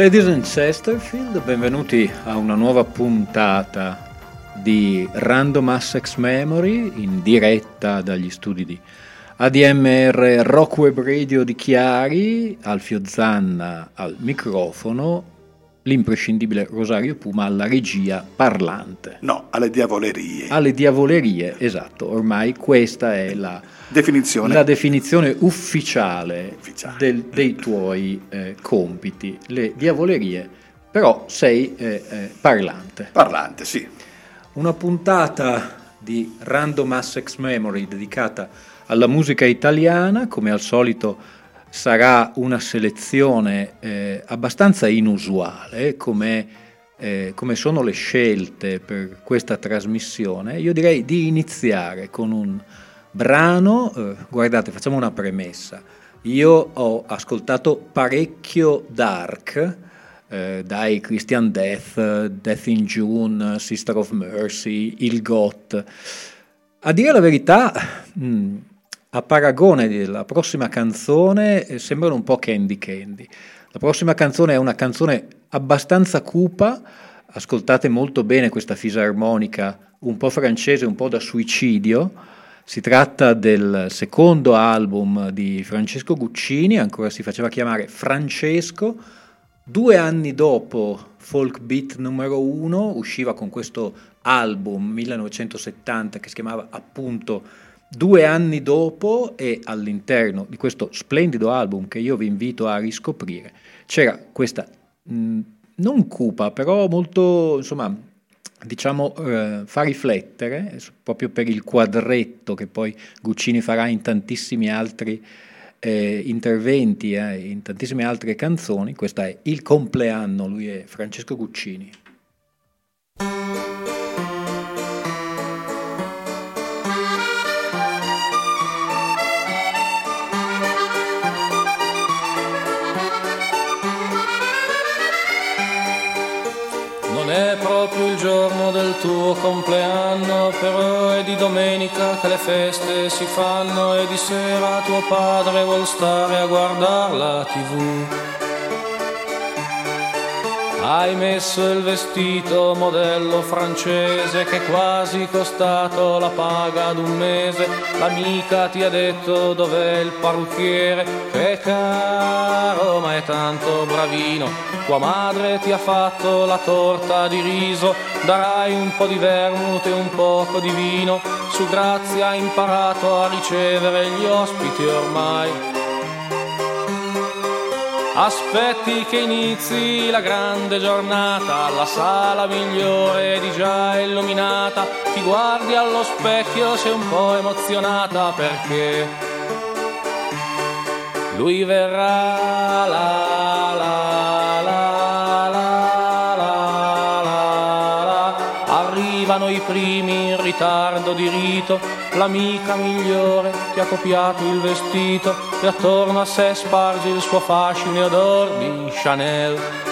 Ladies and Chesterfield, benvenuti a una nuova puntata di Random Assex Memory in diretta dagli studi di ADMR Rock Radio di Chiari, Alfio Zanna al microfono, l'imprescindibile Rosario Puma alla regia parlante. No, alle diavolerie. Alle diavolerie, esatto, ormai questa è la definizione, la definizione ufficiale, ufficiale. Del, dei tuoi eh, compiti, le diavolerie, però sei eh, eh, parlante. Parlante, sì. Una puntata di Random Assex Memory dedicata alla musica italiana, come al solito sarà una selezione eh, abbastanza inusuale, come, eh, come sono le scelte per questa trasmissione. Io direi di iniziare con un brano, eh, guardate, facciamo una premessa. Io ho ascoltato parecchio dark, eh, dai Christian Death, Death in June, Sister of Mercy, Il Got. A dire la verità, mh, mm, a paragone della prossima canzone, eh, sembrano un po' Candy Candy. La prossima canzone è una canzone abbastanza cupa, ascoltate molto bene questa fisarmonica, un po' francese, un po' da suicidio si tratta del secondo album di Francesco Guccini, ancora si faceva chiamare Francesco. Due anni dopo Folk Beat numero uno usciva con questo album 1970 che si chiamava appunto Due anni dopo e all'interno di questo splendido album che io vi invito a riscoprire c'era questa mh, non cupa però molto insomma diciamo, eh, fa riflettere, proprio per il quadretto che poi Guccini farà in tantissimi altri eh, interventi, eh, in tantissime altre canzoni, questo è Il compleanno, lui è Francesco Guccini. Giorno del tuo compleanno, però è di domenica che le feste si fanno e di sera tuo padre vuol stare a guardare la tv. Hai messo il vestito modello francese che quasi costato la paga ad un mese. L'amica ti ha detto dov'è il parrucchiere, che caro ma è tanto bravino. Tua madre ti ha fatto la torta di riso, darai un po' di vermouth e un poco di vino. Su Grazia ha imparato a ricevere gli ospiti ormai Aspetti che inizi la grande giornata, la sala migliore è di già illuminata, ti guardi allo specchio, sei un po' emozionata perché lui verrà. La la la la la la. Arrivano i primi in ritardo di rito, l'amica migliore ti ha copiato il vestito e attorno a sé sparge il suo fascino e odor di Chanel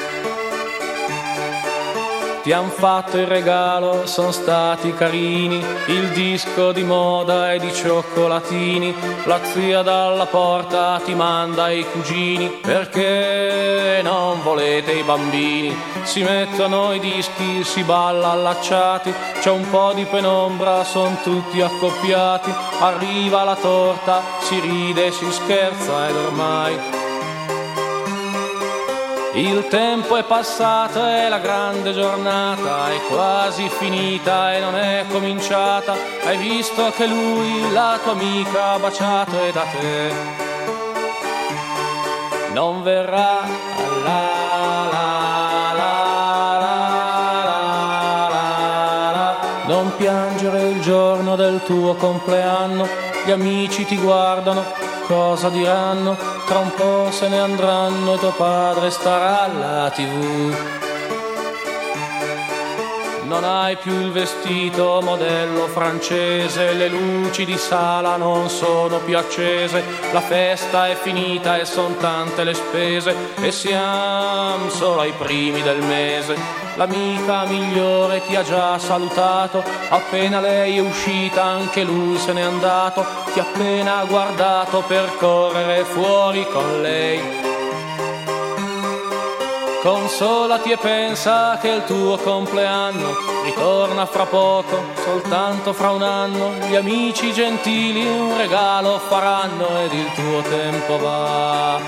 ti han fatto il regalo, sono stati carini, il disco di moda e di cioccolatini, la zia dalla porta ti manda i cugini, perché non volete i bambini? Si mettono i dischi, si balla allacciati, c'è un po' di penombra, sono tutti accoppiati, arriva la torta, si ride, si scherza ed ormai Il tempo è passato e la grande giornata è quasi finita e non è cominciata. Hai visto che lui la tua amica ha baciato e da te non verrà. La, la, la, non piangere il giorno del tuo compleanno, gli amici ti guardano, cosa diranno? tra un po' se ne andranno e tuo padre starà alla tv. Non hai più il vestito modello francese, le luci di sala non sono più accese, la festa è finita e son tante le spese e siamo solo ai primi del mese l'amica migliore ti ha già salutato, appena lei è uscita anche lui se n'è andato, ti ha appena guardato per correre fuori con lei. Consolati e pensa che il tuo compleanno ritorna fra poco, soltanto fra un anno, gli amici gentili un regalo faranno ed il tuo tempo va.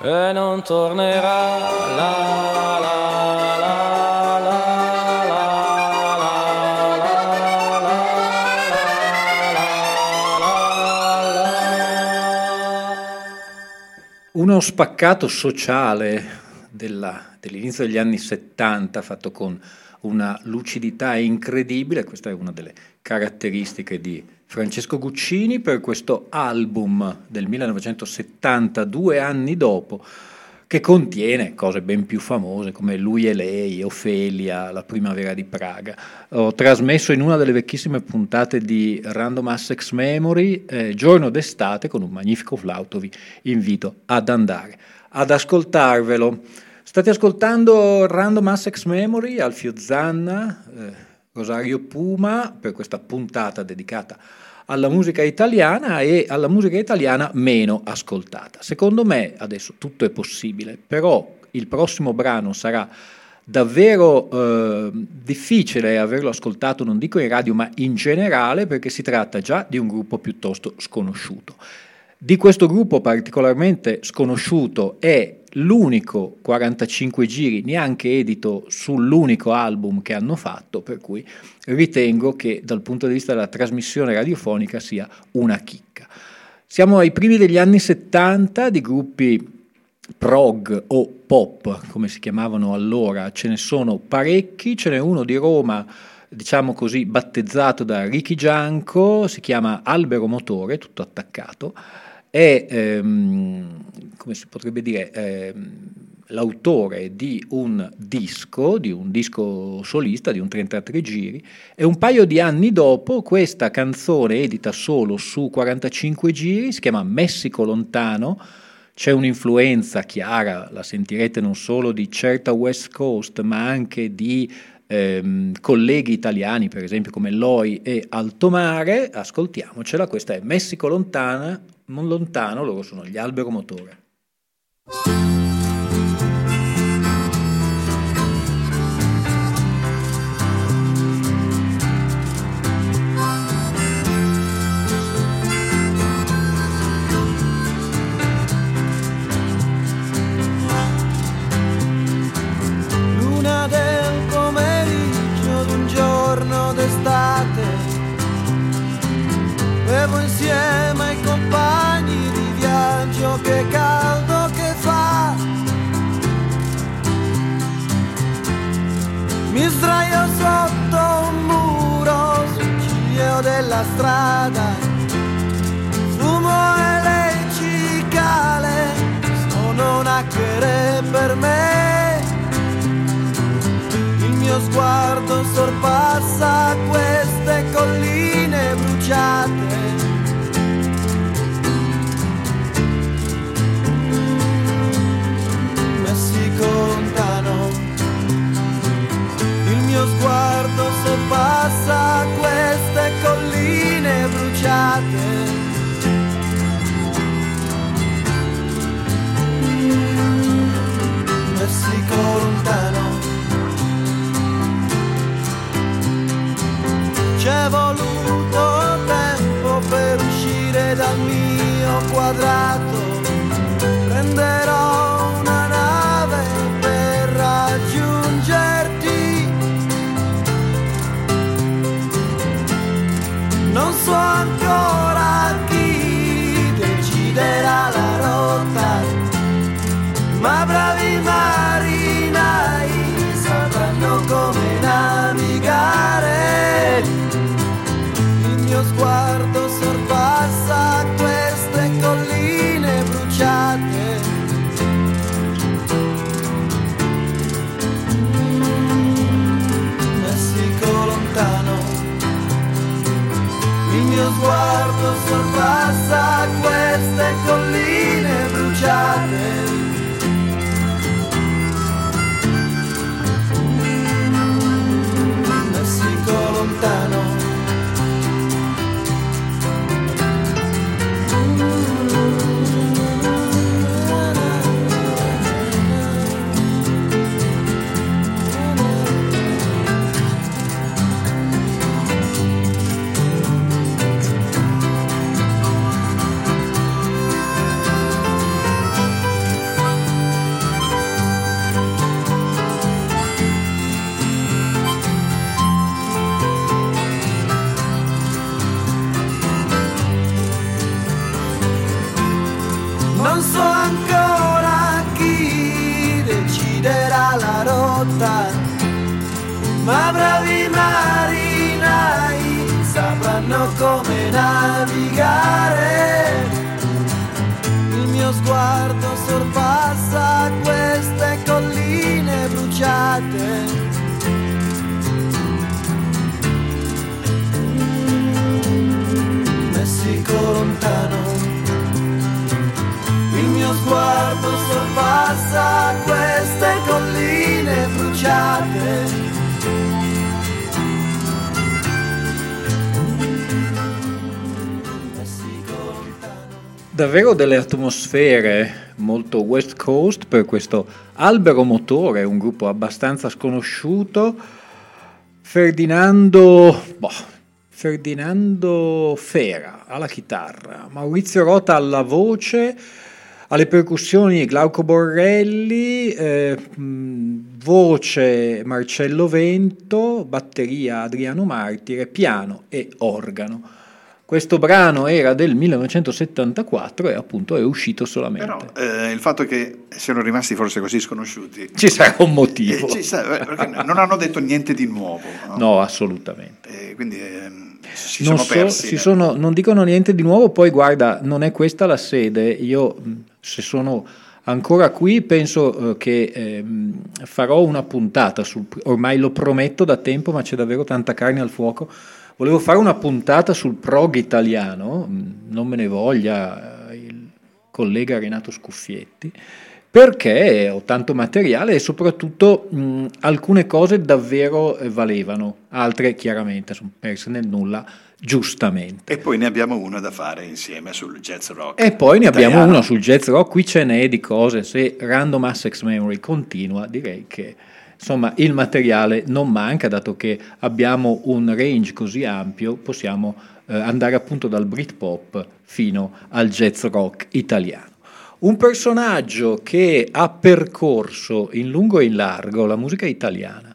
E non tornerà la la Uno spaccato sociale della, dell'inizio degli anni 70 fatto con una lucidità incredibile, questa è una delle caratteristiche di Francesco Guccini per questo album del 1970, due anni dopo, che contiene cose ben più famose come Lui e lei, Ofelia, La primavera di Praga. Ho trasmesso in una delle vecchissime puntate di Random Assex Memory eh, Giorno d'estate con un magnifico flauto, vi invito ad andare ad ascoltarvelo. State ascoltando Random Assex Memory, Alfio Zanna, eh, Rosario Puma per questa puntata dedicata a alla musica italiana e alla musica italiana meno ascoltata. Secondo me adesso tutto è possibile, però il prossimo brano sarà davvero eh, difficile averlo ascoltato, non dico in radio, ma in generale, perché si tratta già di un gruppo piuttosto sconosciuto. Di questo gruppo particolarmente sconosciuto è l'unico 45 giri neanche edito sull'unico album che hanno fatto, per cui ritengo che dal punto di vista della trasmissione radiofonica sia una chicca. Siamo ai primi degli anni 70 di gruppi prog o pop, come si chiamavano allora, ce ne sono parecchi, ce n'è uno di Roma diciamo così, battezzato da Ricky Gianco, si chiama Albero Motore, tutto attaccato, è, ehm, come si potrebbe dire, ehm, l'autore di un disco, di un disco solista, di un 33 giri, e un paio di anni dopo questa canzone edita solo su 45 giri, si chiama Messico Lontano, c'è un'influenza chiara, la sentirete non solo di certa West Coast, ma anche di ehm, colleghi italiani, per esempio come Loi e Altomare, ascoltiamocela, questa è Messico Lontana, lontano, loro sono gli albero della strada, fumo e lei cicale, sono una chere per me. Il mio sguardo sorpassa queste colline bruciate. Sguardo sorpassa queste colline bruciate. Messico lontano. C'è voluto tempo per uscire dal mio quadrato. Prenderò queste colline come navigare. Il mio sguardo sorpassa queste colline bruciate. Messico lontano. Il mio sguardo sorpassa queste colline bruciate. Davvero delle atmosfere molto West Coast per questo Albero Motore, un gruppo abbastanza sconosciuto. Ferdinando, boh, Ferdinando Fera alla chitarra, Maurizio Rota alla voce, alle percussioni Glauco Borrelli, eh, voce Marcello Vento, batteria Adriano Martire, piano e organo. Questo brano era del 1974 e appunto è uscito solamente. Però eh, il fatto che siano rimasti forse così sconosciuti, Ci sarà un eh, motivo. ci sta- eh, non hanno detto niente di nuovo. no? No, assolutamente. Eh, quindi ehm, si non, sono so- persi. si nel- sono- non dicono niente di nuovo, poi guarda, non è questa la sede. Io, se sono ancora qui, penso eh, che ehm, farò una puntata, sul, ormai lo prometto da tempo, ma c'è davvero tanta carne al fuoco. Volevo fare una puntata sul prog italiano, mh, non me ne voglia eh, il collega Renato Scuffietti, perché ho tanto materiale e soprattutto mh, alcune cose davvero eh, valevano, altre chiaramente sono perse nel nulla, giustamente. E poi ne abbiamo una da fare insieme sul jazz rock. E poi ne abbiamo italiano. uno sul jazz rock, qui ce n'è di cose, se Random Access Memory continua direi che insomma il materiale non manca, dato che abbiamo un range così ampio, possiamo eh, andare appunto dal Britpop fino al jazz rock italiano. Un personaggio che ha percorso in lungo e in largo la musica italiana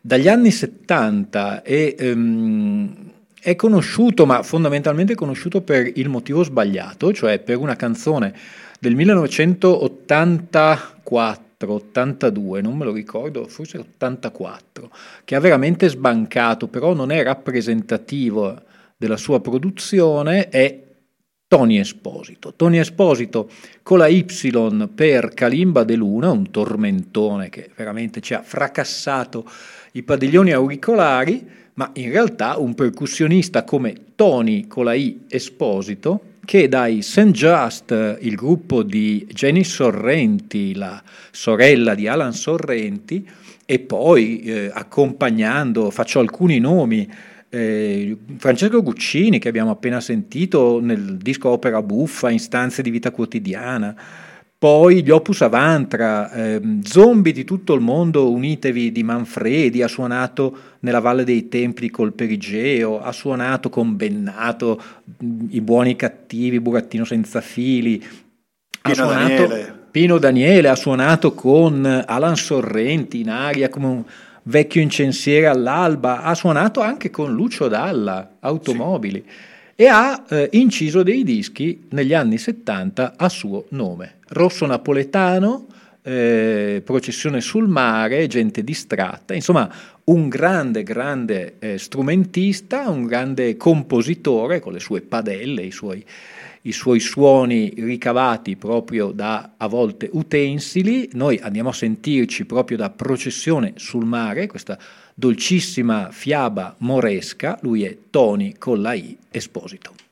dagli anni 70 e ehm, è conosciuto, ma fondamentalmente conosciuto per il motivo sbagliato, cioè per una canzone del 1984, 82, non me lo ricordo, forse 84, che ha veramente sbancato, però non è rappresentativo della sua produzione, è Tony Esposito. Tony Esposito con la Y per Kalimba de Luna, un tormentone che veramente ci ha fracassato i padiglioni auricolari, ma in realtà un percussionista come Tony con la I Esposito, che dai St. Just, il gruppo di Jenny Sorrenti, la sorella di Alan Sorrenti, e poi eh, accompagnando, faccio alcuni nomi, eh, Francesco Guccini che abbiamo appena sentito nel disco Opera Buffa, Istanze di vita quotidiana, poi gli Opus Avantra, ehm, Zombie di tutto il mondo, unitevi di Manfredi, ha suonato nella Valle dei Templi col Perigeo, ha suonato con Bennato, I Buoni e Cattivi, Burattino senza fili, ha Pino suonato Daniele. Pino Daniele, ha suonato con Alan Sorrenti in aria come un vecchio incensiere all'alba, ha suonato anche con Lucio Dalla, Automobili. E ha eh, inciso dei dischi negli anni 70 a suo nome. Rosso Napoletano, eh, Processione sul mare, Gente distratta, insomma un grande, grande eh, strumentista, un grande compositore con le sue padelle, i suoi, i suoi suoni ricavati proprio da a volte utensili. Noi andiamo a sentirci proprio da Processione sul mare, questa dolcissima fiaba moresca, lui è Tony con la I Esposito.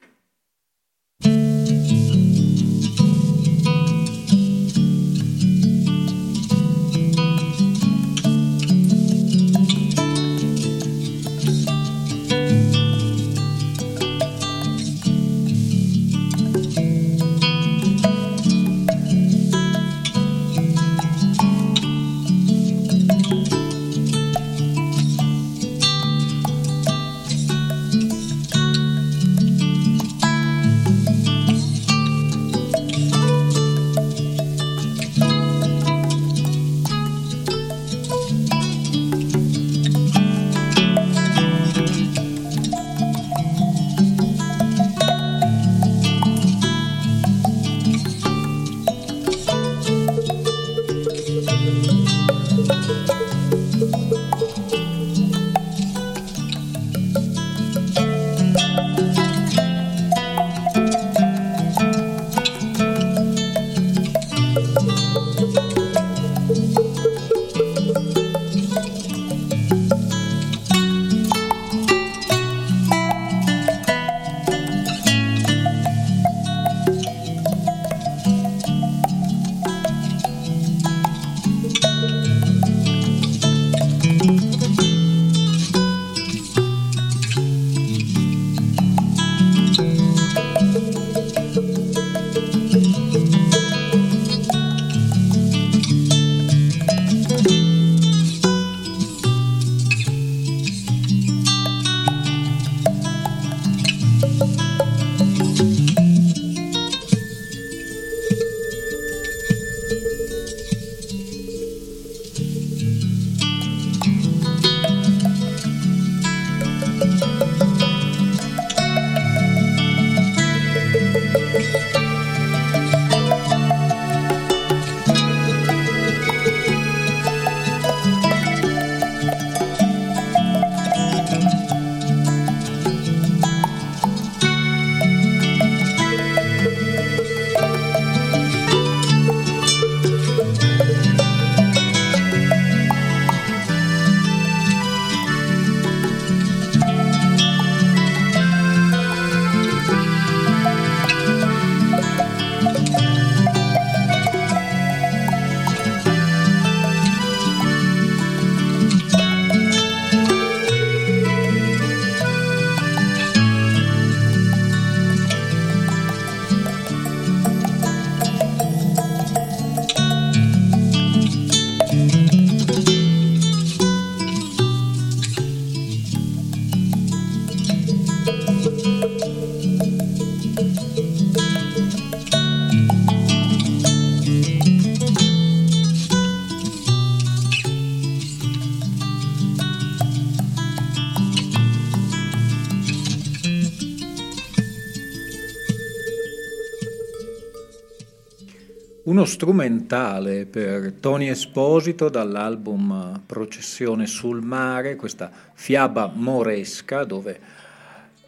Strumentale per Tony Esposito dall'album Processione sul mare, questa fiaba moresca dove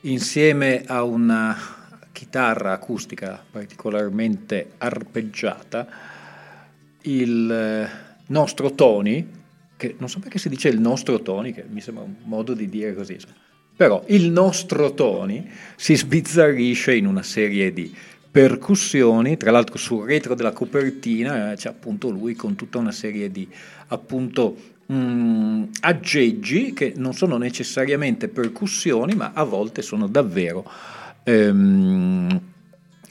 insieme a una chitarra acustica particolarmente arpeggiata il nostro Tony, che non so perché si dice il nostro Tony, che mi sembra un modo di dire così, però il nostro Tony si sbizzarrisce in una serie di percussioni, tra l'altro sul retro della copertina eh, c'è appunto lui con tutta una serie di appunto mh, mm, aggeggi che non sono necessariamente percussioni ma a volte sono davvero ehm,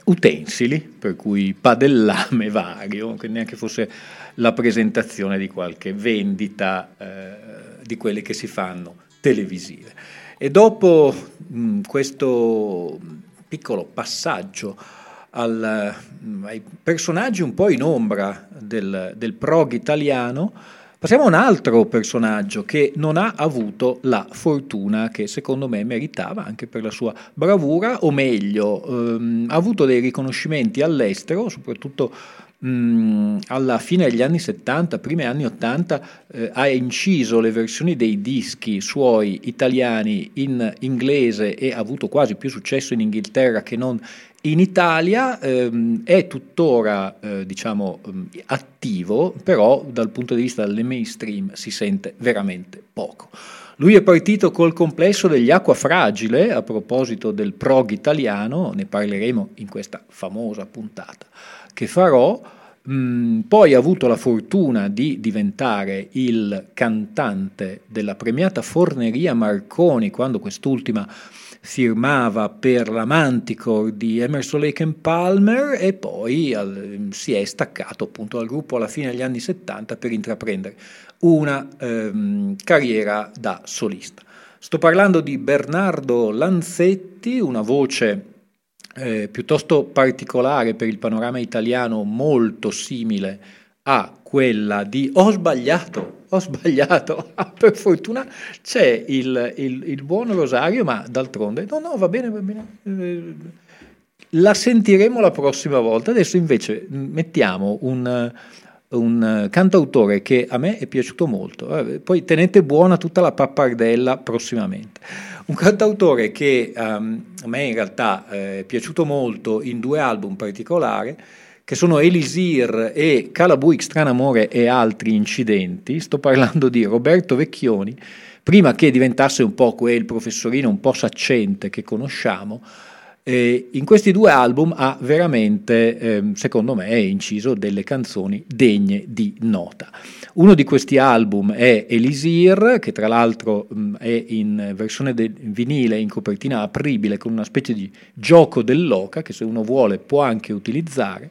utensili, per cui padellame vario, che neanche fosse la presentazione di qualche vendita eh, di quelle che si fanno televisive. E dopo mh, questo piccolo passaggio al, ai personaggi un po' in ombra del, del prog italiano, Passiamo a un altro personaggio che non ha avuto la fortuna che secondo me meritava anche per la sua bravura, o meglio, ehm, ha avuto dei riconoscimenti all'estero, soprattutto mh, alla fine degli anni 70, primi anni 80, eh, ha inciso le versioni dei dischi suoi italiani in inglese e ha avuto quasi più successo in Inghilterra che non in Italia ehm, è tuttora eh, diciamo, ehm, attivo, però dal punto di vista del mainstream si sente veramente poco. Lui è partito col complesso degli acqua fragile, a proposito del prog italiano, ne parleremo in questa famosa puntata che farò. Mm, poi ha avuto la fortuna di diventare il cantante della premiata Forneria Marconi quando quest'ultima firmava per la Manticore di Emerson Lake and Palmer e poi al, si è staccato appunto dal gruppo alla fine degli anni 70 per intraprendere una ehm, carriera da solista. Sto parlando di Bernardo Lanzetti, una voce eh, piuttosto particolare per il panorama italiano, molto simile a quella di ho sbagliato, ho sbagliato, per fortuna c'è il, il, il, buon Rosario, ma d'altronde no, no, va bene, va bene. Eh, la sentiremo la prossima volta. Adesso invece mettiamo un, un cantautore che a me è piaciuto molto. Eh, poi tenete buona tutta la pappardella prossimamente. Un cantautore che um, a me in realtà eh, è piaciuto molto in due album particolari che sono Elisir e Calabuic Stranamore e altri incidenti, sto parlando di Roberto Vecchioni, prima che diventasse un po' quel professorino un po' saccente che conosciamo, eh, in questi due album ha veramente, eh, secondo me, inciso delle canzoni degne di nota. Uno di questi album è Elisir, che tra l'altro mh, è in versione de- vinile, in copertina apribile, con una specie di gioco dell'oca, che se uno vuole può anche utilizzare.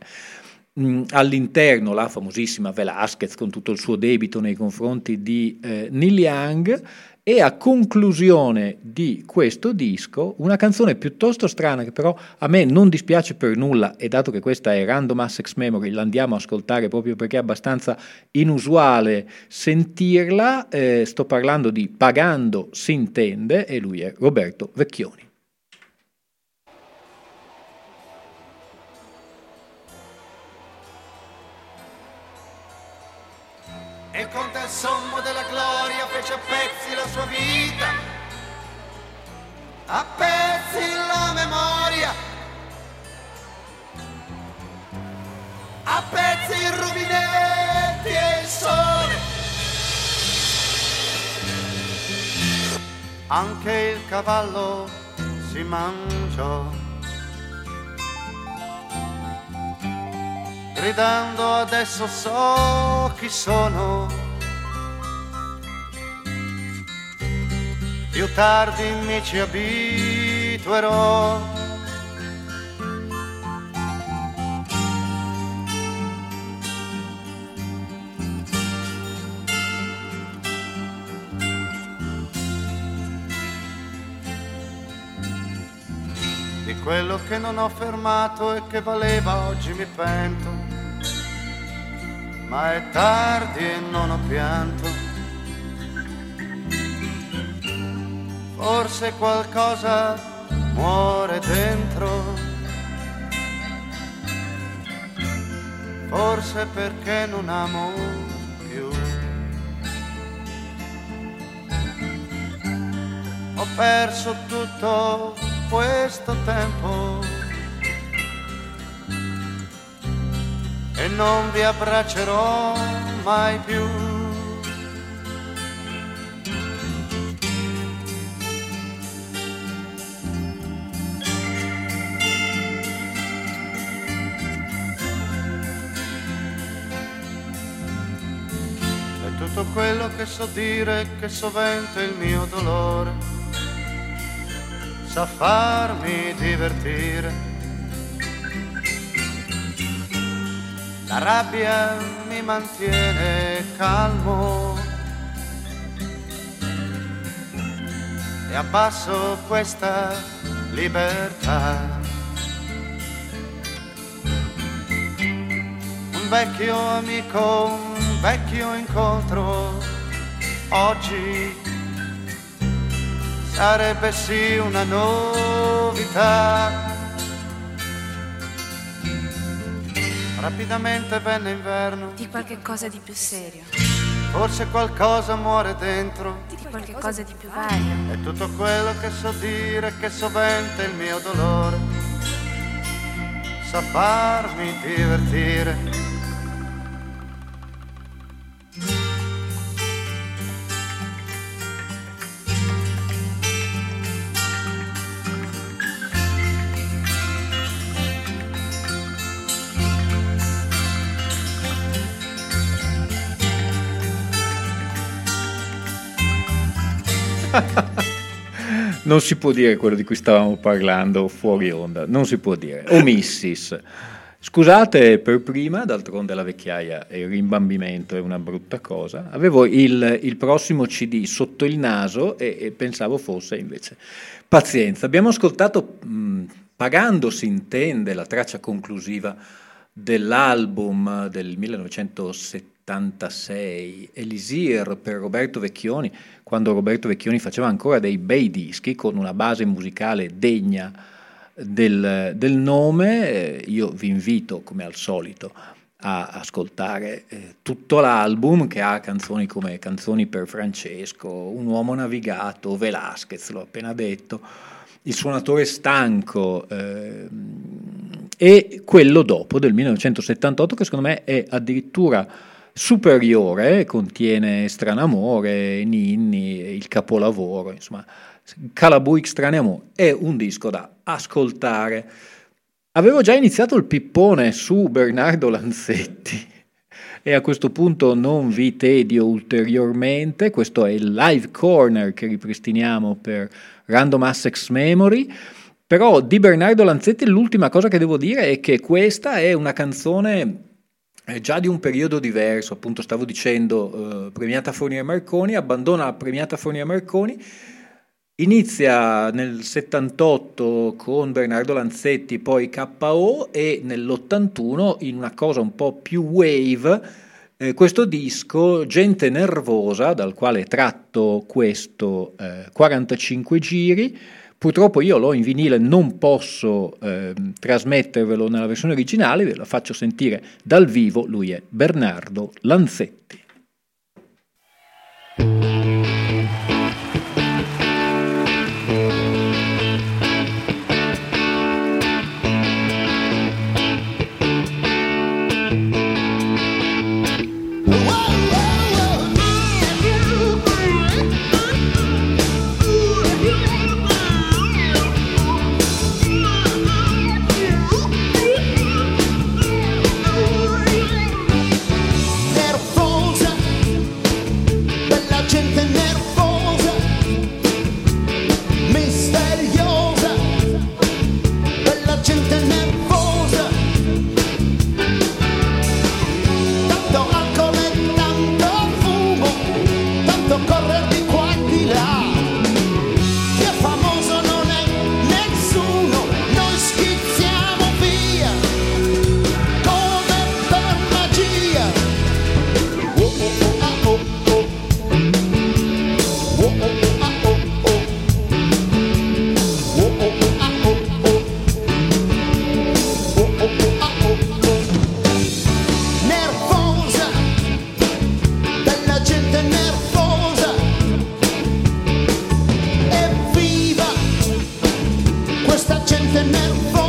All'interno la famosissima Velasquez con tutto il suo debito nei confronti di eh, Neil Young e a conclusione di questo disco una canzone piuttosto strana che però a me non dispiace per nulla e dato che questa è Random Assex Memory l'andiamo a ascoltare proprio perché è abbastanza inusuale sentirla, eh, sto parlando di Pagando si intende e lui è Roberto Vecchioni. E il conte sommo della gloria fece a pezzi la sua vita, a pezzi la memoria, a pezzi i rubinetti e il sole. Anche il cavallo si mangiò. Gridando adesso so chi sono. Più tardi mi ci abituerò. Di quello che non ho fermato e che valeva oggi mi pento ma è tardi e non ho pianto. Forse qualcosa muore dentro, forse perché non amo più. Ho perso tutto questo tempo e non vi abbraccerò mai più. E tutto quello che so dire, che sovente il mio dolore, sa farmi divertire Rabbia mi mantiene calmo e abbasso questa libertà. Un vecchio amico un vecchio incontro oggi sarebbe sì una novità. Rapidamente venne inverno, Di qualche cosa di più serio, forse qualcosa muore dentro. di qualche cosa di più vario. E tutto quello che so dire, che sovente il mio dolore sa farmi divertire. Non si può dire quello di cui stavamo parlando fuori onda, non si può dire. Omissis. Scusate per prima, d'altronde la vecchiaia e il rimbambimento è una brutta cosa. Avevo il, il prossimo CD sotto il naso e, e pensavo fosse invece pazienza. Abbiamo ascoltato, mh, pagando si intende, la traccia conclusiva dell'album del 1976, Elisir per Roberto Vecchioni, quando Roberto Vecchioni faceva ancora dei bei dischi con una base musicale degna del, del nome. Eh, Io vi invito, come al solito, a ascoltare eh, tutto l'album che ha canzoni come Canzoni per Francesco, Un uomo navigato, Velasquez, l'ho appena detto, Il suonatore stanco eh, e quello dopo del 1978 che secondo me è addirittura superiore, contiene Stranamore, Ninni, il capolavoro, insomma, Calabuic Stranamore è un disco da ascoltare. Avevo già iniziato il pippone su Bernardo Lanzetti e a questo punto non vi tedio ulteriormente, questo è il live corner che ripristiniamo per Random Assex Memory. Però di Bernardo Lanzetti l'ultima cosa che devo dire è che questa è una canzone eh, già di un periodo diverso, appunto stavo dicendo eh, premiata Fornia Marconi, abbandona premiata Fornia Marconi, inizia nel 78 con Bernardo Lanzetti, poi KO e nell'81 in una cosa un po' più wave eh, questo disco Gente Nervosa, dal quale tratto questo eh, 45 giri, Purtroppo io l'ho in vinile, non posso eh, trasmettervelo nella versione originale, ve la faccio sentire dal vivo, lui è Bernardo Lanzetti. Questa gente nervosa.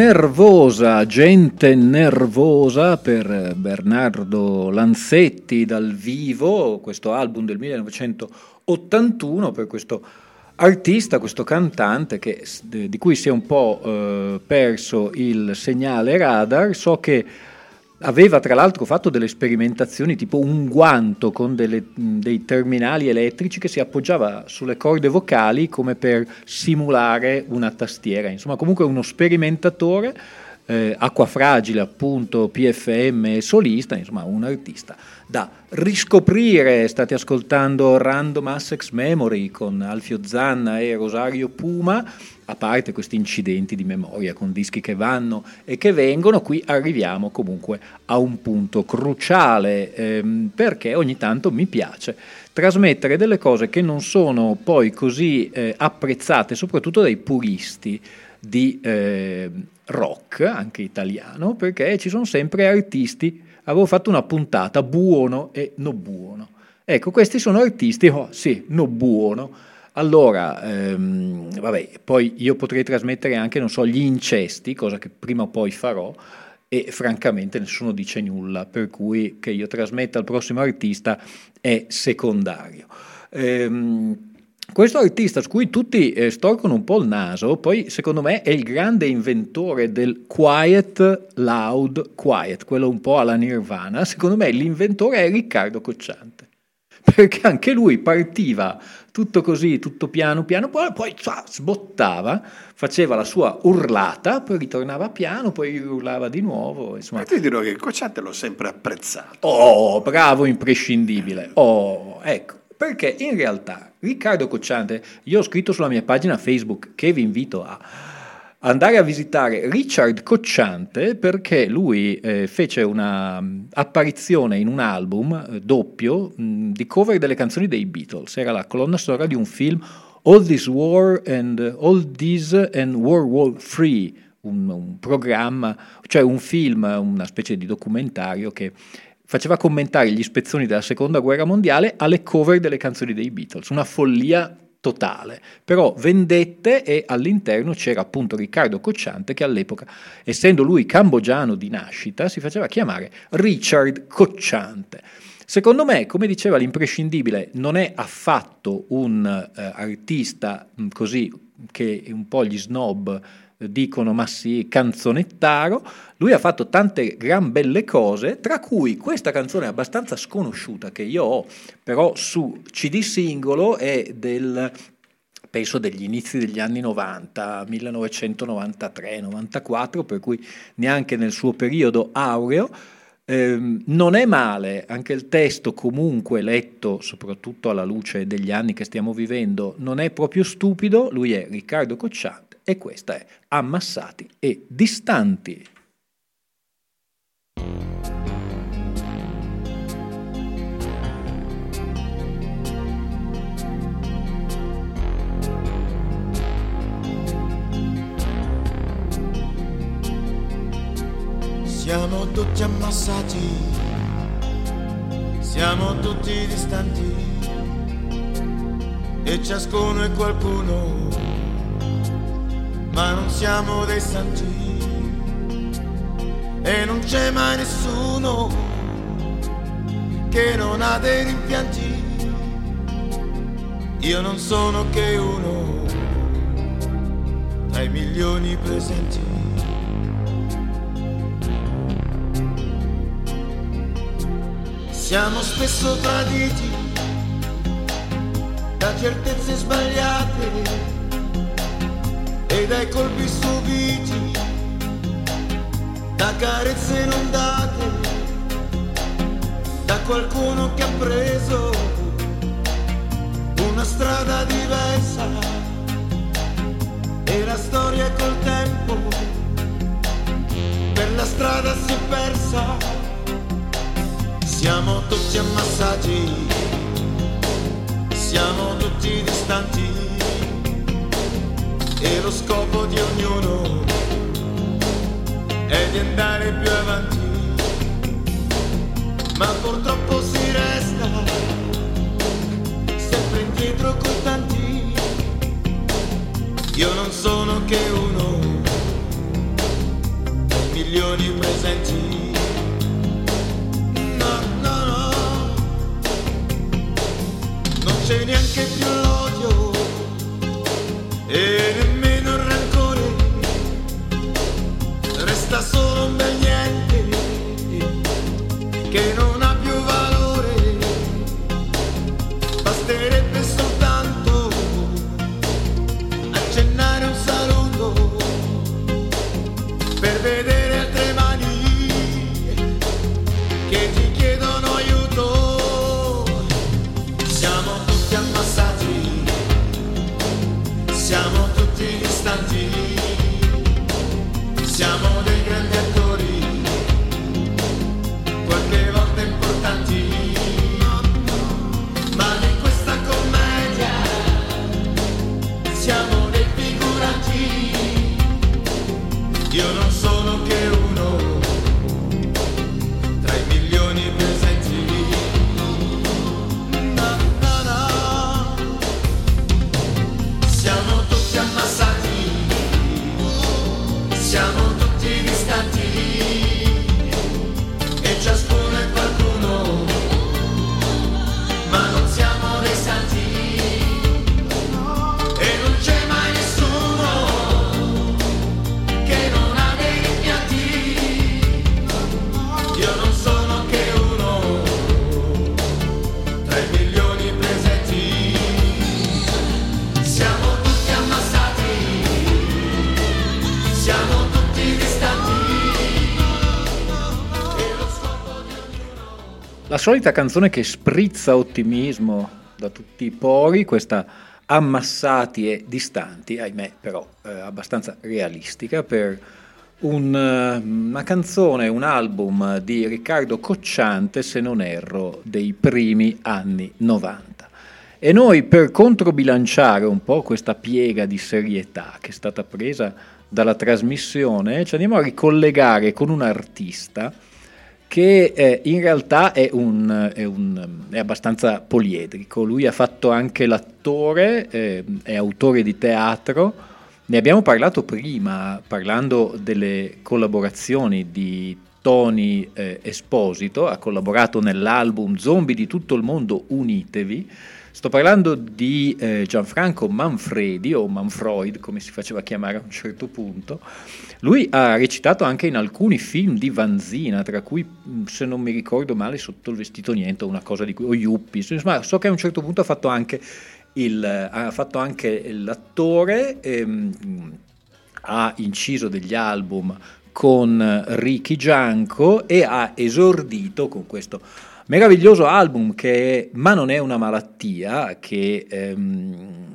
Nervosa, gente nervosa per Bernardo Lanzetti dal vivo, questo album del 1981 per questo artista, questo cantante che, di cui si è un po' eh, perso il segnale radar. So che aveva tra l'altro fatto delle sperimentazioni tipo un guanto con delle- dei terminali elettrici che si appoggiava sulle corde vocali come per simulare una tastiera. Insomma, comunque uno sperimentatore, eh, acqua fragile appunto, PFM solista, insomma un artista da riscoprire. State ascoltando Random Assex Memory con Alfio Zanna e Rosario Puma. A parte questi incidenti di memoria con dischi che vanno e che vengono, qui arriviamo comunque a un punto cruciale ehm, perché ogni tanto mi piace trasmettere delle cose che non sono poi così eh, apprezzate, soprattutto dai puristi di eh, rock, anche italiano, perché ci sono sempre artisti. Avevo fatto una puntata buono e no buono. Ecco, questi sono artisti, oh sì, no buono. Allora, ehm, vabbè, poi io potrei trasmettere anche, non so, gli incesti, cosa che prima o poi farò, e francamente nessuno dice nulla, per cui che io trasmetta al prossimo artista è secondario. Ehm, questo artista su cui tutti eh, storcono un po' il naso, poi secondo me è il grande inventore del quiet, loud, quiet, quello un po' alla Nirvana, secondo me l'inventore è Riccardo Cocciante, perché anche lui partiva tutto così, tutto piano piano, poi, poi cia, sbottava, faceva la sua urlata, poi ritornava piano, poi urlava di nuovo, insomma. Ma ti dirò che Cocciante l'ho sempre apprezzato. Oh, bravo, imprescindibile. Oh, ecco, perché in realtà Riccardo Cocciante, io ho scritto sulla mia pagina Facebook che vi invito a andare a visitare Richard Cocciante perché lui eh, fece una mm, in un album eh, doppio mh, di cover delle canzoni dei Beatles, era la colonna sonora di un film All This War and All This and World War III, un, un programma, cioè un film, una specie di documentario che faceva commentare gli spezzoni della seconda guerra mondiale alle cover delle canzoni dei Beatles, una follia totale, però vendette e all'interno c'era appunto Riccardo Cocciante che all'epoca, essendo lui cambogiano di nascita, si faceva chiamare Richard Cocciante. Secondo me, come diceva l'imprescindibile, non è affatto un eh, artista mh, così che un po' gli snob dicono ma sì, canzonettaro, lui ha fatto tante gran belle cose, tra cui questa canzone abbastanza sconosciuta che io ho, però su CD singolo è del penso degli inizi degli anni 90, 1993-94, per cui neanche nel suo periodo aureo. Ehm, non è male, anche il testo comunque letto, soprattutto alla luce degli anni che stiamo vivendo, non è proprio stupido, lui è Riccardo Cocciante e questa è Ammassati e Distanti. Siamo tutti ammassati, siamo tutti distanti e ciascuno è qualcuno, ma non siamo dei santi e non c'è mai nessuno che non ha dei rimpianti. Io non sono che uno tra i milioni presenti. Siamo spesso traditi da certezze sbagliate e dai colpi subiti, da carezze non date, da qualcuno che ha preso una strada diversa. E la storia col tempo per la strada si è persa. Siamo tutti ammassati, Siamo tutti distanti e lo scopo di ognuno è di andare più avanti. Ma purtroppo si resta sempre indietro con tanti. Io non sono che uno milioni presenti. No, no, no. Non c'è neanche più Resta siamo dei solita canzone che sprizza ottimismo da tutti i pori, questa ammassati e distanti, ahimè però eh, abbastanza realistica, per un, eh, una canzone, un album di Riccardo Cocciante, se non erro, dei primi anni 90. E noi per controbilanciare un po' questa piega di serietà che è stata presa dalla trasmissione, ci andiamo a ricollegare con un artista che eh, in realtà è, un, è, un, è, abbastanza poliedrico. Lui ha fatto anche l'attore, eh, è autore di teatro. Ne abbiamo parlato prima, parlando delle collaborazioni di Tony eh, Esposito, ha collaborato nell'album Zombie di tutto il mondo, unitevi. Sto parlando di eh, Gianfranco Manfredi o Manfroid, come si faceva chiamare a un certo punto. Lui ha recitato anche in alcuni film di Vanzina, tra cui, se non mi ricordo male, Sotto il vestito niente, una cosa di cui, o Yuppie. Insomma, so che a un certo punto ha fatto anche, il, ha fatto anche l'attore, ehm, ha inciso degli album con Ricky Gianco e ha esordito con questo meraviglioso album che è Ma non è una malattia, che ehm,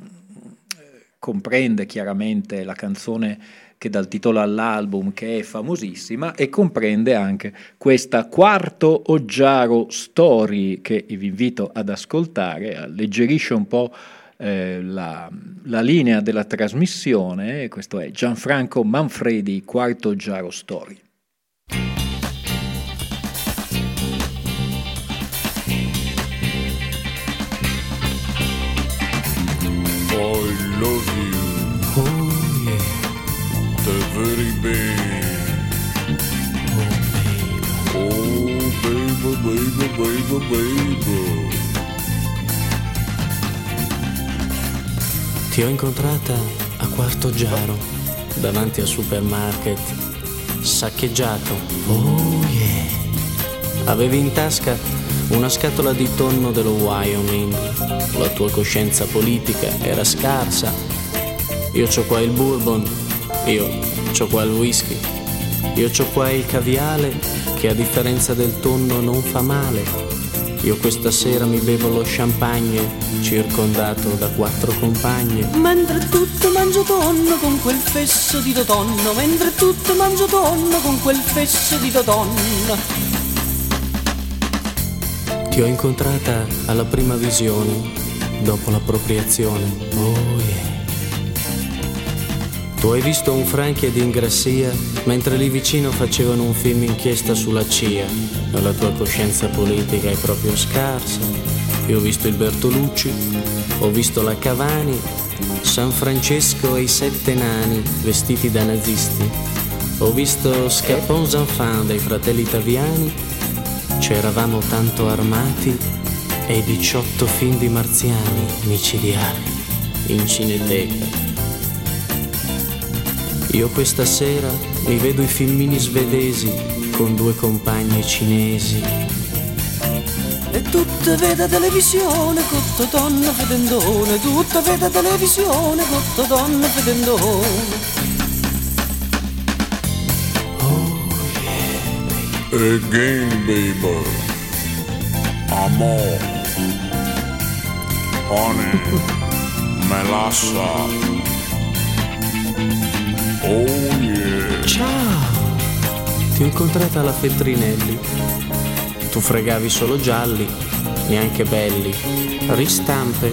comprende chiaramente la canzone che dà il titolo all'album, che è famosissima, e comprende anche questa quarto Oggiaro Story che vi invito ad ascoltare, alleggerisce un po' eh, la, la, linea della trasmissione, questo è Gianfranco Manfredi, quarto Oggiaro Story. Ti ho incontrata a Quarto Giaro, davanti al supermarket, saccheggiato. Oh yeah. Avevi in tasca una scatola di tonno dello Wyoming. La tua coscienza politica era scarsa. Io c'ho qua il bourbon, io c'ho qua il whisky, io c'ho qua il caviale che a differenza del tonno non fa male. Io questa sera mi bevo lo champagne, circondato da quattro compagne. Mentre tutto mangio tonno con quel fesso di tonno, mentre tutto mangio tonno con quel fesso di tonno. Ti ho incontrata alla prima visione, dopo l'appropriazione. Oh. Tu hai visto un Franchi ed Ingrassia mentre lì vicino facevano un film inchiesta sulla CIA e la tua coscienza politica è proprio scarsa. Io ho visto il Bertolucci, ho visto la Cavani, San Francesco e i sette nani vestiti da nazisti. Ho visto Scapon Zanfan dei fratelli italiani, c'eravamo tanto armati e 18 film di marziani micidiali in cineteca. Io questa sera mi vedo i filmini svedesi con due compagne cinesi. E tutte vede televisione, cotto donna fedendone, tutte vede televisione, cotto donna fedendone. Again, baby. Amor. Honey. Melassa. Oh yeah. Ciao! Ti ho incontrata alla Feltrinelli. Tu fregavi solo gialli, neanche belli. Ristampe.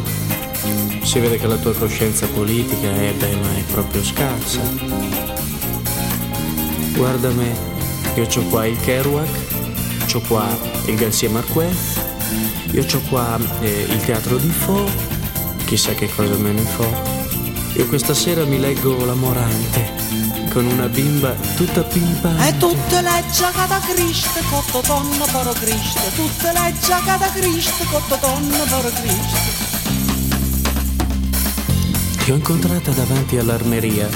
Si vede che la tua coscienza politica è, beh, ma è proprio scarsa. Guarda me, io c'ho qua il Kerouac, c'ho qua il Garcia Marquez, io c'ho qua eh, il teatro di Fo, chissà che cosa me ne fo. Io questa sera mi leggo La Morante con una bimba tutta pimpante. E tutte le giacate da Cristo, cotto donna per Cristo, tutte le giacate da Cristo, cotto donna per Cristo. Ti ho incontrata davanti all'armeria,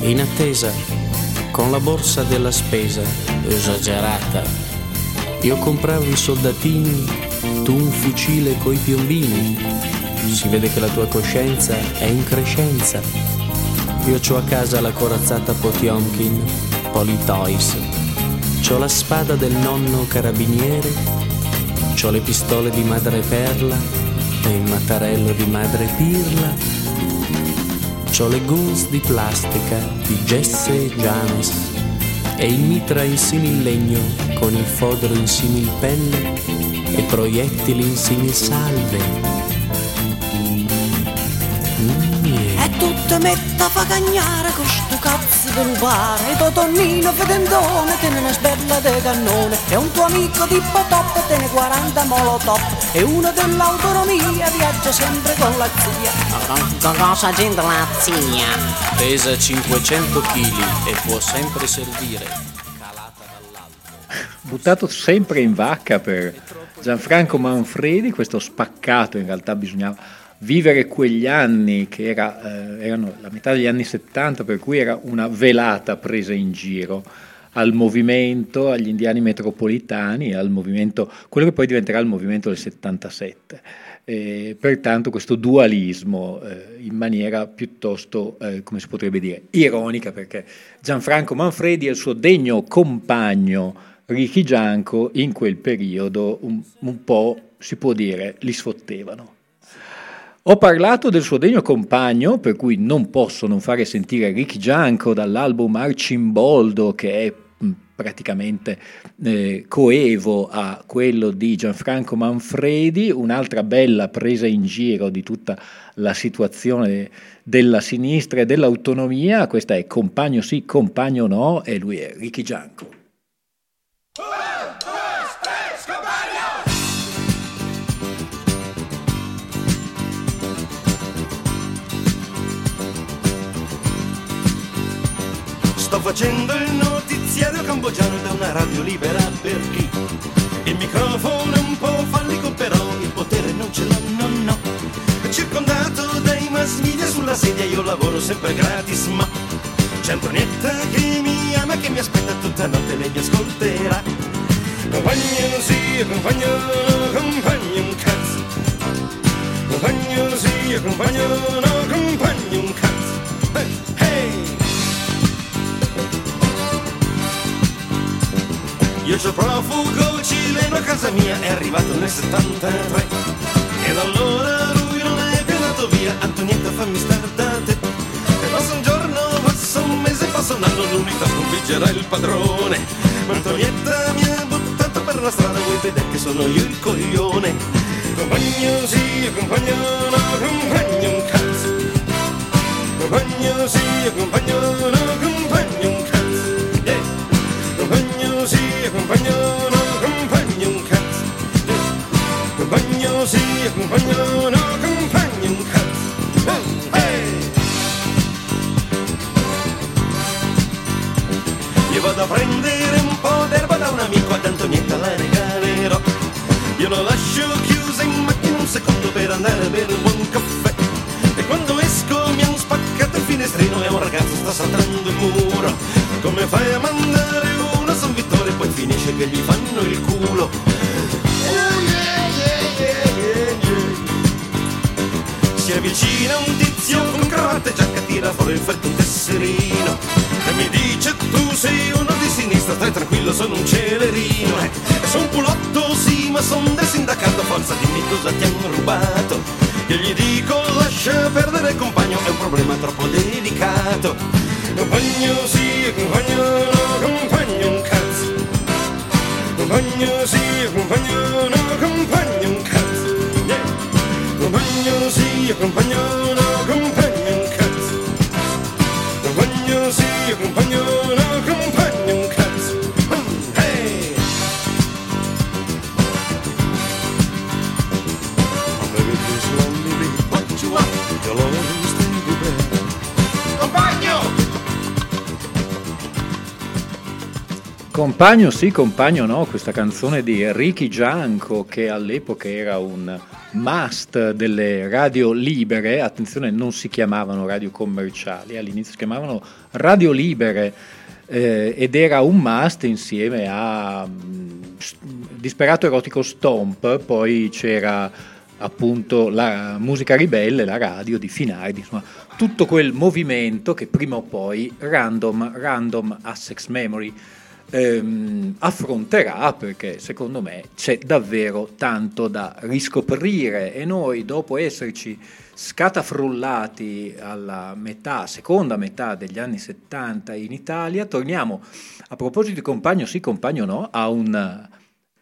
in attesa, con la borsa della spesa, esagerata. Io compravo i soldatini, tu un fucile coi piombini. Si vede che la tua coscienza è in crescenza. Io c'ho a casa la corazzata Potiomkin, Politoys. C'ho la spada del nonno carabiniere, c'ho le pistole di madre Perla e il mattarello di madre Pirla. C'ho le guns di plastica di Jesse Janes e il mitra in simil-legno con il fodero in simil-pelle e proiettili in simil-salve. Mm, E tutte metta fa cagnare con sto cazzo di lupare, e tuo tonnino fedendone tiene una sberla de cannone, e un tuo amico di potop tiene 40 molotov, e uno dell'autonomia viaggia sempre con la zia. Cosa c'entra la zia? Pesa 500 kg e può sempre servire. buttato sempre in vacca per Gianfranco Manfredi, questo spaccato in realtà bisognava vivere quegli anni che era, eh, erano la metà degli anni 70 per cui era una velata presa in giro al movimento, agli indiani metropolitani, al movimento, quello che poi diventerà il movimento del 77. Eh, pertanto questo dualismo eh, in maniera piuttosto, eh, come si potrebbe dire, ironica, perché Gianfranco Manfredi e il suo degno compagno Ricky Gianco in quel periodo un, un po', si può dire, li sfottevano. Ho parlato del suo degno compagno, per cui non posso non fare sentire Ricky Gianco dall'album Arcimboldo, che è mh, praticamente eh, coevo a quello di Gianfranco Manfredi, un'altra bella presa in giro di tutta la situazione della sinistra e dell'autonomia. Questa è Compagno sì, compagno no, e lui è Ricky Gianco. Sto facendo il notiziario cambogiano da una radio libera per chi? Il microfono è un po' fallico però il potere non ce l'ho, no circondato dai mass media sulla sedia io lavoro sempre gratis ma c'è Antonietta che mi ama che mi aspetta tutta notte lei mi ascolterà. Compagno sì, compagno no, compagno un cazzo. Compagno sì, compagno no, compagno un cazzo Io profugo cileno a casa mia, è arrivato nel 73 E da allora lui non è più andato via, Antonietta fammi star da te. E passa un giorno, passa un mese, passa un anno, l'unità sconfiggerà il padrone. Ma Antonietta mi ha buttato per la strada, vuoi vedere che sono io il coglione? Compagno sì, compagno no, compagno un cazzo. Compagno sì, compagno no, ragazzo sta saltando il muro. Come fai a mandare uno a San Vittore e poi finisce che gli fanno il culo? Si avvicina un tizio con cravatta e giacca, tira fuori il fetto un tesserino E mi dice tu sei uno di sinistra, stai tranquillo, sono un celerino E sono un pulotto, sì, ma sono del sindacato, forza dimmi cosa ti hanno rubato Compagno sì, compagno no, questa canzone di Ricky Gianco che all'epoca era un must delle radio libere, attenzione non si chiamavano radio commerciali, all'inizio si chiamavano radio libere eh, ed era un must insieme a mm, S- Disperato Erotico Stomp, poi c'era appunto la musica ribelle, la radio di Finardi, insomma tutto quel movimento che prima o poi Random, Random Assex Memory ehm, affronterà perché secondo me c'è davvero tanto da riscoprire. E noi dopo esserci scatafrullati alla metà, seconda metà degli anni 70 in Italia, torniamo a proposito di compagno sì, compagno no, a un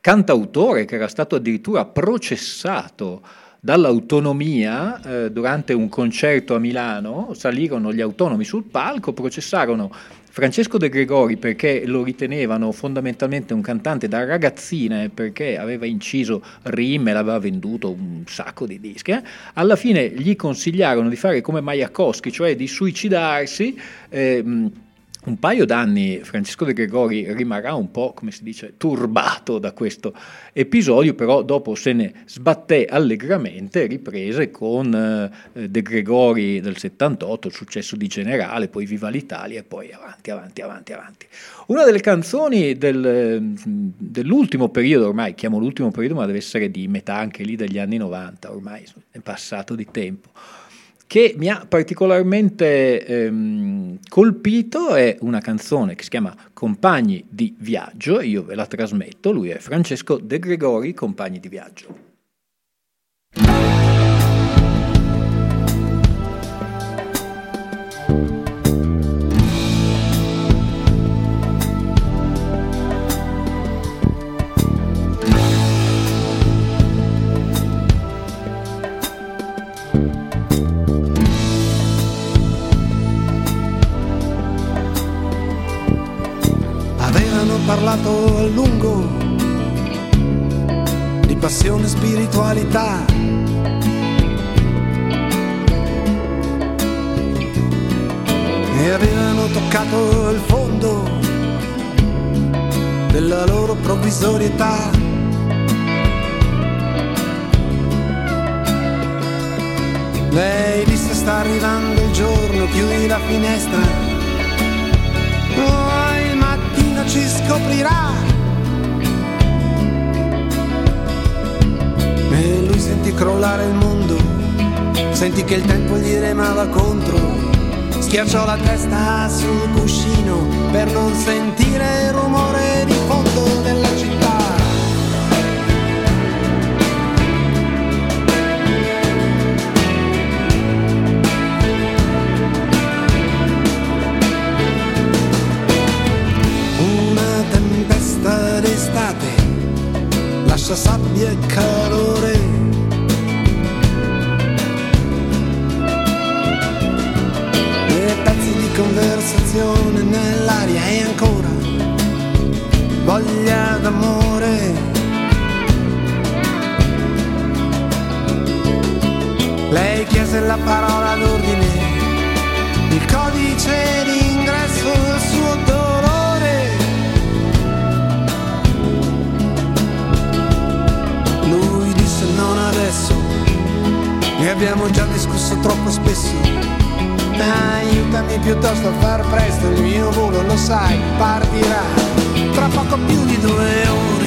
cantautore che era stato addirittura processato dall'autonomia eh, durante un concerto a Milano, salirono gli autonomi sul palco, processarono Francesco De Gregori perché lo ritenevano fondamentalmente un cantante da ragazzine perché aveva inciso rime, l'aveva venduto un sacco di dischi, eh. alla fine gli consigliarono di fare come Majakowski, cioè di suicidarsi. ehm, un paio d'anni Francesco De Gregori rimarrà un po', come si dice, turbato da questo episodio, però dopo se ne sbatté allegramente, riprese con eh, De Gregori del 78, il successo di Generale, poi Viva l'Italia e poi avanti, avanti, avanti, avanti. Una delle canzoni del, dell'ultimo periodo, ormai chiamo l'ultimo periodo, ma deve essere di metà anche lì degli anni 90, ormai è passato di tempo che mi ha particolarmente ehm, colpito è una canzone che si chiama Compagni di viaggio, io ve la trasmetto, lui è Francesco De Gregori, Compagni di viaggio. Parlato a lungo di passione e spiritualità. E avevano toccato il fondo della loro provvisorietà. Lei disse sta arrivando il giorno, chiudi la finestra. Il mattino ci scoprirà. E lui sentì crollare il mondo, sentì che il tempo gli remava contro. Schiacciò la testa sul cuscino per non sentire il rumore di fondo della rossa, sabbia e calore. E pezzi di conversazione nell'aria e ancora voglia d'amore. Lei chiese la parola d'ordine, il codice abbiamo già discusso troppo spesso. Aiutami piuttosto a far presto, il mio volo lo sai, partirà tra poco più di due ore.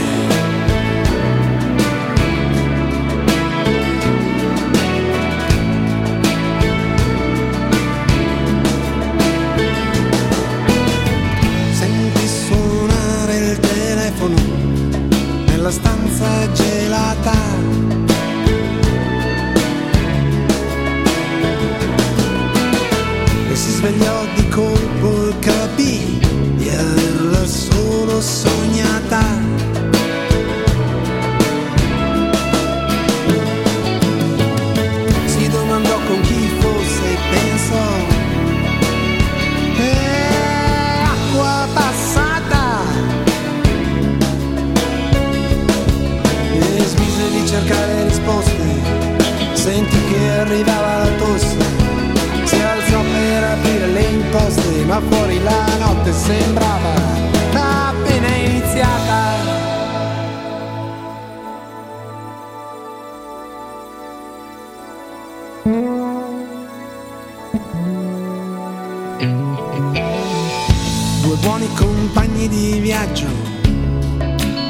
Due buoni compagni di viaggio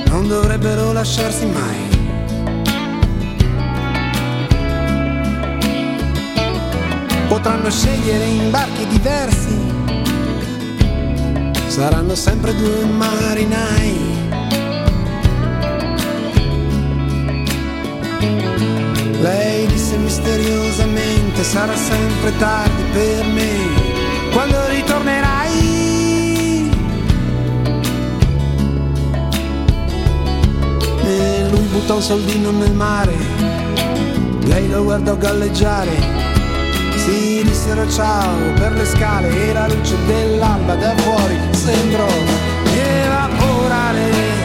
non dovrebbero lasciarsi mai. Potranno scegliere imbarchi diversi, saranno sempre due marinai. Lei disse misteriosamente sarà sempre tardi per me quando ritornerai. E lui buttò un soldino nel mare, lei lo guardò galleggiare. Si dissero ciao per le scale e la luce dell'alba da fuori sembrò evaporare.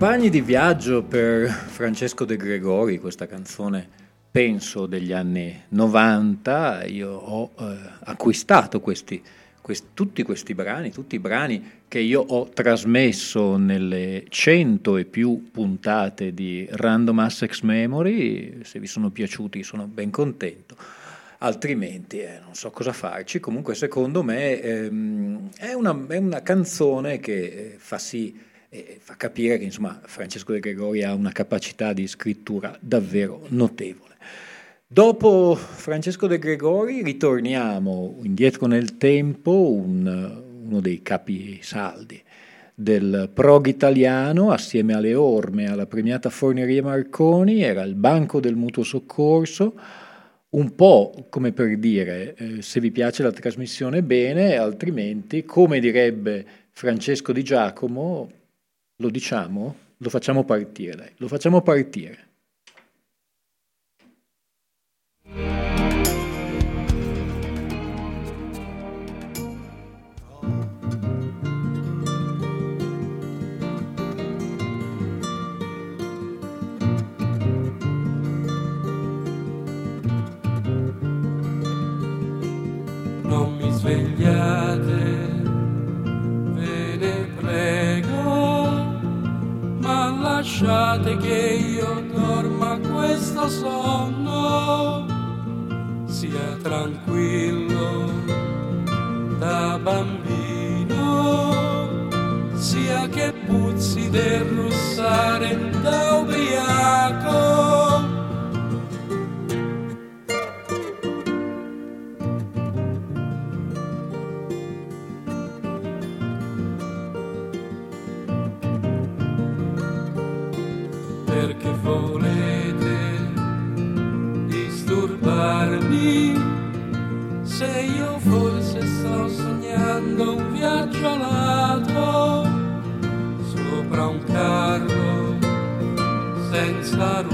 Compagni di viaggio per Francesco De Gregori, questa canzone penso degli anni 90, io ho eh, acquistato questi, questi- tutti questi brani, tutti i brani che io ho trasmesso nelle cento e più puntate di Random Assex Memory, se vi sono piaciuti sono ben contento. Altrimenti eh, non so cosa farci. Comunque, secondo me, ehm, è, una, è una canzone che eh, fa sì, eh, fa capire che insomma, Francesco De Gregori ha una capacità di scrittura davvero notevole. Dopo Francesco De Gregori ritorniamo indietro nel tempo, un- uno dei capi saldi del prog italiano assieme alle orme alla premiata Forneria Marconi, era il Banco del Mutuo Soccorso, un po' come per dire eh, se vi piace la trasmissione bene, altrimenti, come direbbe Francesco Di Giacomo, lo diciamo? Lo facciamo partire, dai, lo facciamo partire. Lasciate che io dorma questo sonno, sia tranquillo da bambino, sia che puzzi del russare da ubriaco. Senza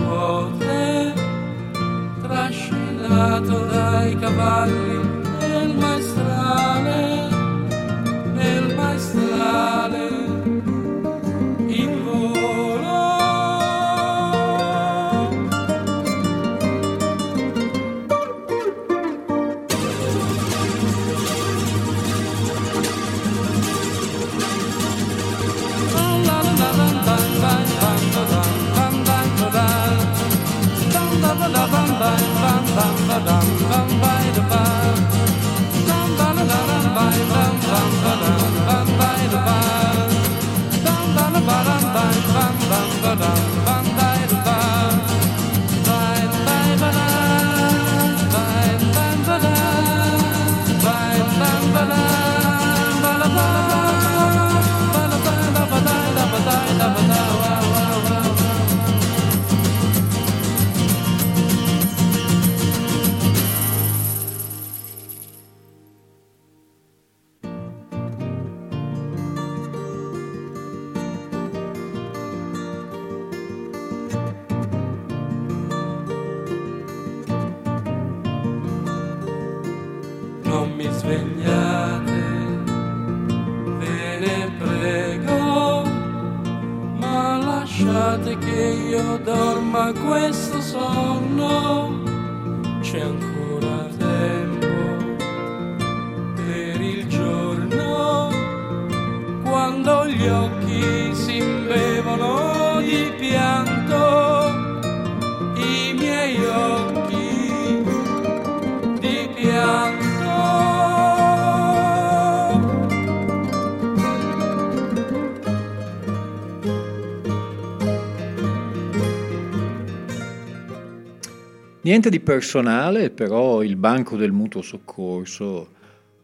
Niente di personale, però il banco del mutuo soccorso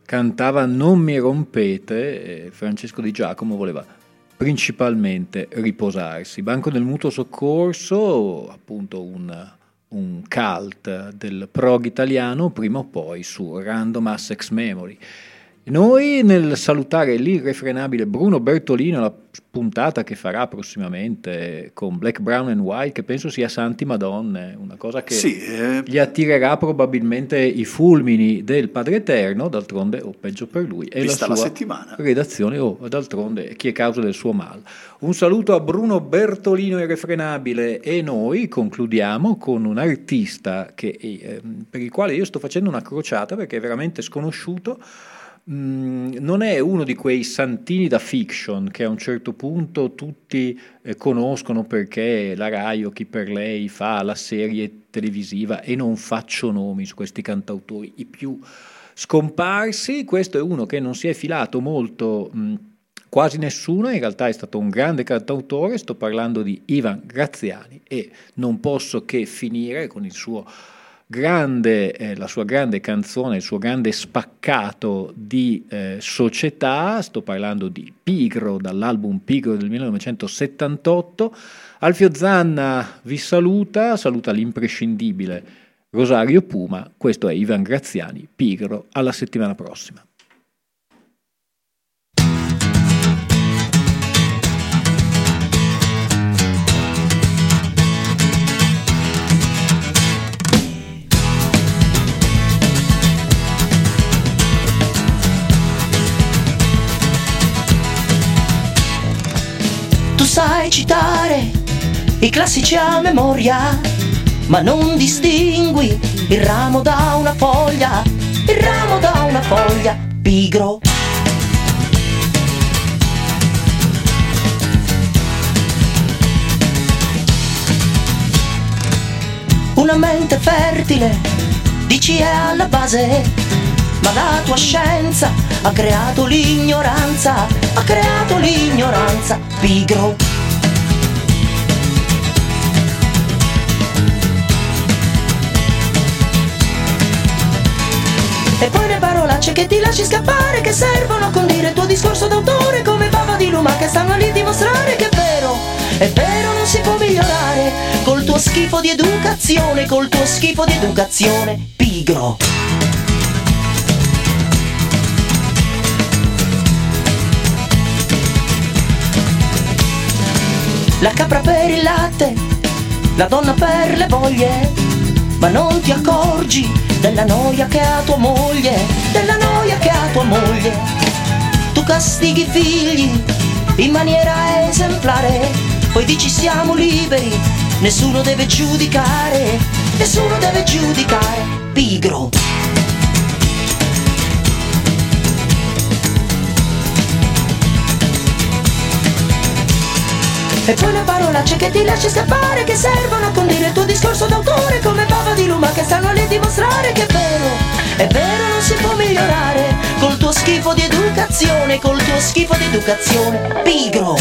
cantava Non mi rompete e Francesco Di Giacomo voleva principalmente riposarsi. Banco del mutuo soccorso, appunto un, un cult del prog italiano, prima o poi su Random Assex Memory. Noi nel salutare l'irrefrenabile Bruno Bertolino, la puntata che farà prossimamente con Black, Brown and White, che penso sia Santi Madonne, una cosa che Sì, eh, gli attirerà probabilmente i fulmini del Padre Eterno, d'altronde, o peggio per lui, e Vista la la sua settimana. redazione, o d'altronde chi è causa del suo mal. Un saluto a Bruno Bertolino irrefrenabile e noi concludiamo con un artista che, eh, per il quale io sto facendo una crociata perché è veramente sconosciuto. Mm, non è uno di quei santini da fiction che a un certo punto tutti eh, conoscono perché la Rai o chi per lei fa la serie televisiva e non faccio nomi su questi cantautori i più scomparsi. Questo è uno che non si è filato molto. mh, Quasi nessuno, in realtà è stato un grande cantautore, sto parlando di Ivan Graziani e non posso che finire con il suo grande, eh, la sua grande canzone, il suo grande spaccato di eh, società, sto parlando di Pigro dall'album Pigro del 1978. Alfio Zanna vi saluta, saluta l'imprescindibile Rosario Puma, questo è Ivan Graziani, Pigro, alla settimana prossima. Sai citare i classici a memoria, ma non distingui il ramo da una foglia, il ramo da una foglia, pigro. Una mente fertile, dici è alla base, ma la tua scienza ha creato l'ignoranza, ha creato l'ignoranza, pigro. E poi le parolacce che ti lasci scappare Che servono a condire il tuo discorso d'autore Come bava di luma che stanno lì a dimostrare Che è vero, è vero non si può migliorare Col tuo schifo di educazione Col tuo schifo di educazione Pigro capra per il latte, la donna per le voglie, ma non ti accorgi della noia che ha tua moglie, della noia che ha tua moglie. Tu castighi i figli in maniera esemplare, poi dici siamo liberi, nessuno deve giudicare, nessuno deve giudicare, pigro. E poi le parolacce che ti lasci scappare Che servono a condire il tuo discorso d'autore Come bava di luma che stanno lì a dimostrare Che è vero, è vero non si può migliorare Col tuo schifo di educazione Col tuo schifo di educazione Pigro